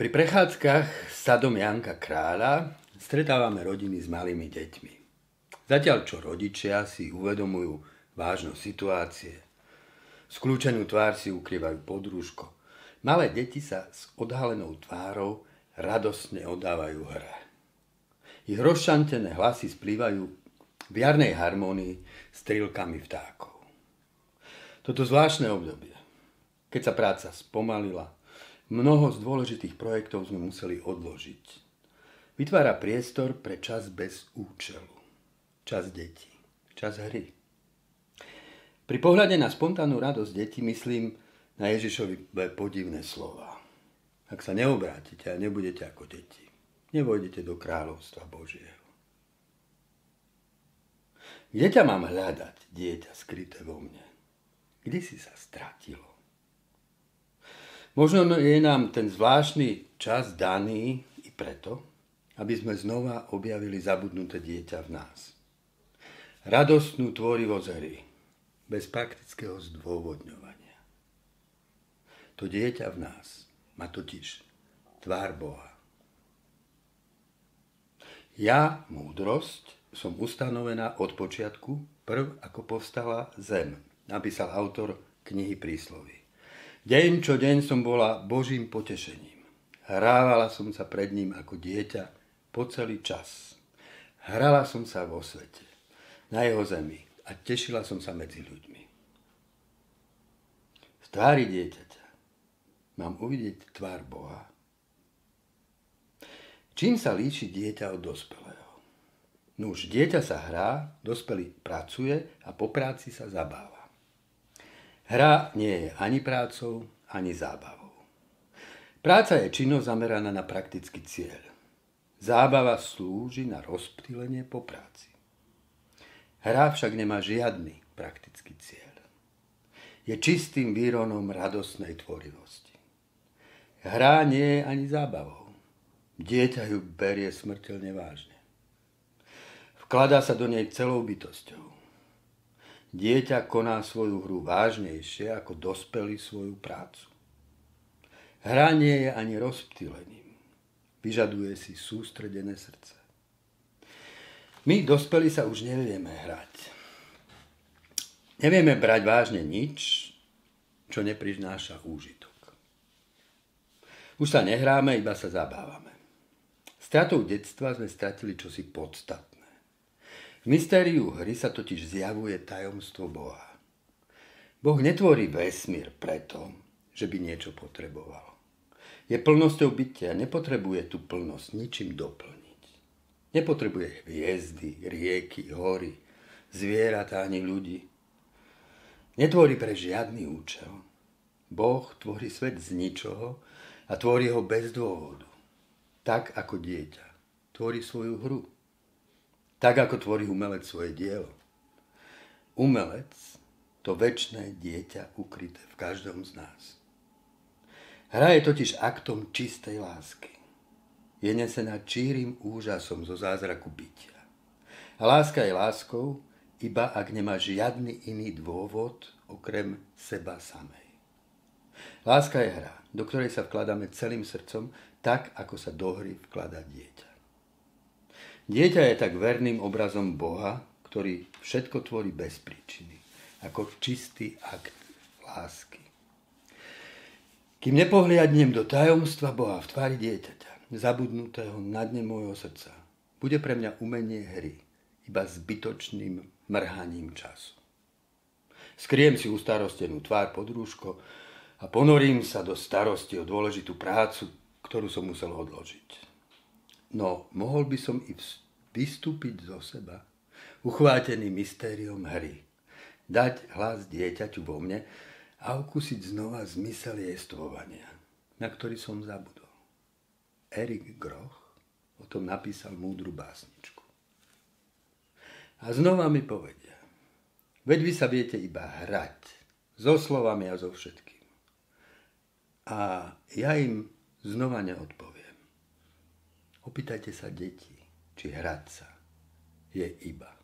Pri prechádzkach sadom Janka Kráľa stretávame rodiny s malými deťmi. Zatiaľ čo rodičia si uvedomujú vážnosť situácie, skľúčenú tvár si ukrývajú pod rúško. Malé deti sa s odhalenou tvárou radosne odávajú hre. Ich rozšantené hlasy splývajú v jarnej harmonii s trilkami vtákov. Toto zvláštne obdobie, keď sa práca spomalila, Mnoho z dôležitých projektov sme museli odložiť. Vytvára priestor pre čas bez účelu. Čas detí. Čas hry. Pri pohľade na spontánnu radosť detí myslím na Ježišovi podivné slova. Ak sa neobrátite a nebudete ako deti, nevojdete do kráľovstva Božieho. Kde ťa mám hľadať, dieťa skryté vo mne? Kde si sa stratilo? Možno je nám ten zvláštny čas daný i preto, aby sme znova objavili zabudnuté dieťa v nás. Radostnú tvorivosť hry, bez praktického zdôvodňovania. To dieťa v nás má totiž tvár Boha. Ja, múdrosť, som ustanovená od počiatku, prv ako povstala zem, napísal autor knihy Príslovy. Deň čo deň som bola Božím potešením. Hrávala som sa pred ním ako dieťa po celý čas. Hrala som sa vo svete, na jeho zemi a tešila som sa medzi ľuďmi. V tvári dieťaťa mám uvidieť tvár Boha. Čím sa líši dieťa od dospelého? Nuž, dieťa sa hrá, dospelý pracuje a po práci sa zabáva. Hra nie je ani prácou, ani zábavou. Práca je činnosť zameraná na praktický cieľ. Zábava slúži na rozptýlenie po práci. Hra však nemá žiadny praktický cieľ. Je čistým výronom radosnej tvorivosti. Hra nie je ani zábavou. Dieťa ju berie smrteľne vážne. Vkladá sa do nej celou bytosťou. Dieťa koná svoju hru vážnejšie ako dospelý svoju prácu. Hra nie je ani rozptýlením. Vyžaduje si sústredené srdce. My, dospelí, sa už nevieme hrať. Nevieme brať vážne nič, čo neprižnáša úžitok. Už sa nehráme, iba sa zabávame. Stratou detstva sme stratili čosi podstatné. V mystériu hry sa totiž zjavuje tajomstvo Boha. Boh netvorí vesmír preto, že by niečo potreboval. Je plnosťou bytia, nepotrebuje tú plnosť ničím doplniť. Nepotrebuje hviezdy, rieky, hory, zvieratá ani ľudí. Netvorí pre žiadny účel. Boh tvorí svet z ničoho a tvorí ho bez dôvodu. Tak ako dieťa tvorí svoju hru. Tak ako tvorí umelec svoje dielo. Umelec to väčšné dieťa ukryté v každom z nás. Hra je totiž aktom čistej lásky. Je nesená čírim úžasom zo zázraku bytia. Láska je láskou, iba ak nemá žiadny iný dôvod okrem seba samej. Láska je hra, do ktorej sa vkladáme celým srdcom, tak ako sa do hry vkladá dieťa. Dieťa je tak verným obrazom Boha, ktorý všetko tvorí bez príčiny, ako čistý akt lásky. Kým nepohliadnem do tajomstva Boha v tvári dieťaťa, zabudnutého na dne môjho srdca, bude pre mňa umenie hry iba zbytočným mrhaním času. Skriem si ustarostenú tvár pod rúško a ponorím sa do starosti o dôležitú prácu, ktorú som musel odložiť. No, mohol by som i vystúpiť zo seba, uchvátený mystériom hry, dať hlas dieťaťu vo mne a ukúsiť znova zmysel jestvovania, na ktorý som zabudol. Erik Groch o tom napísal múdru básničku. A znova mi povedia, veď vy sa viete iba hrať, so slovami a so všetkým. A ja im znova neodpoviem. Opýtajte sa detí, či hrať sa je iba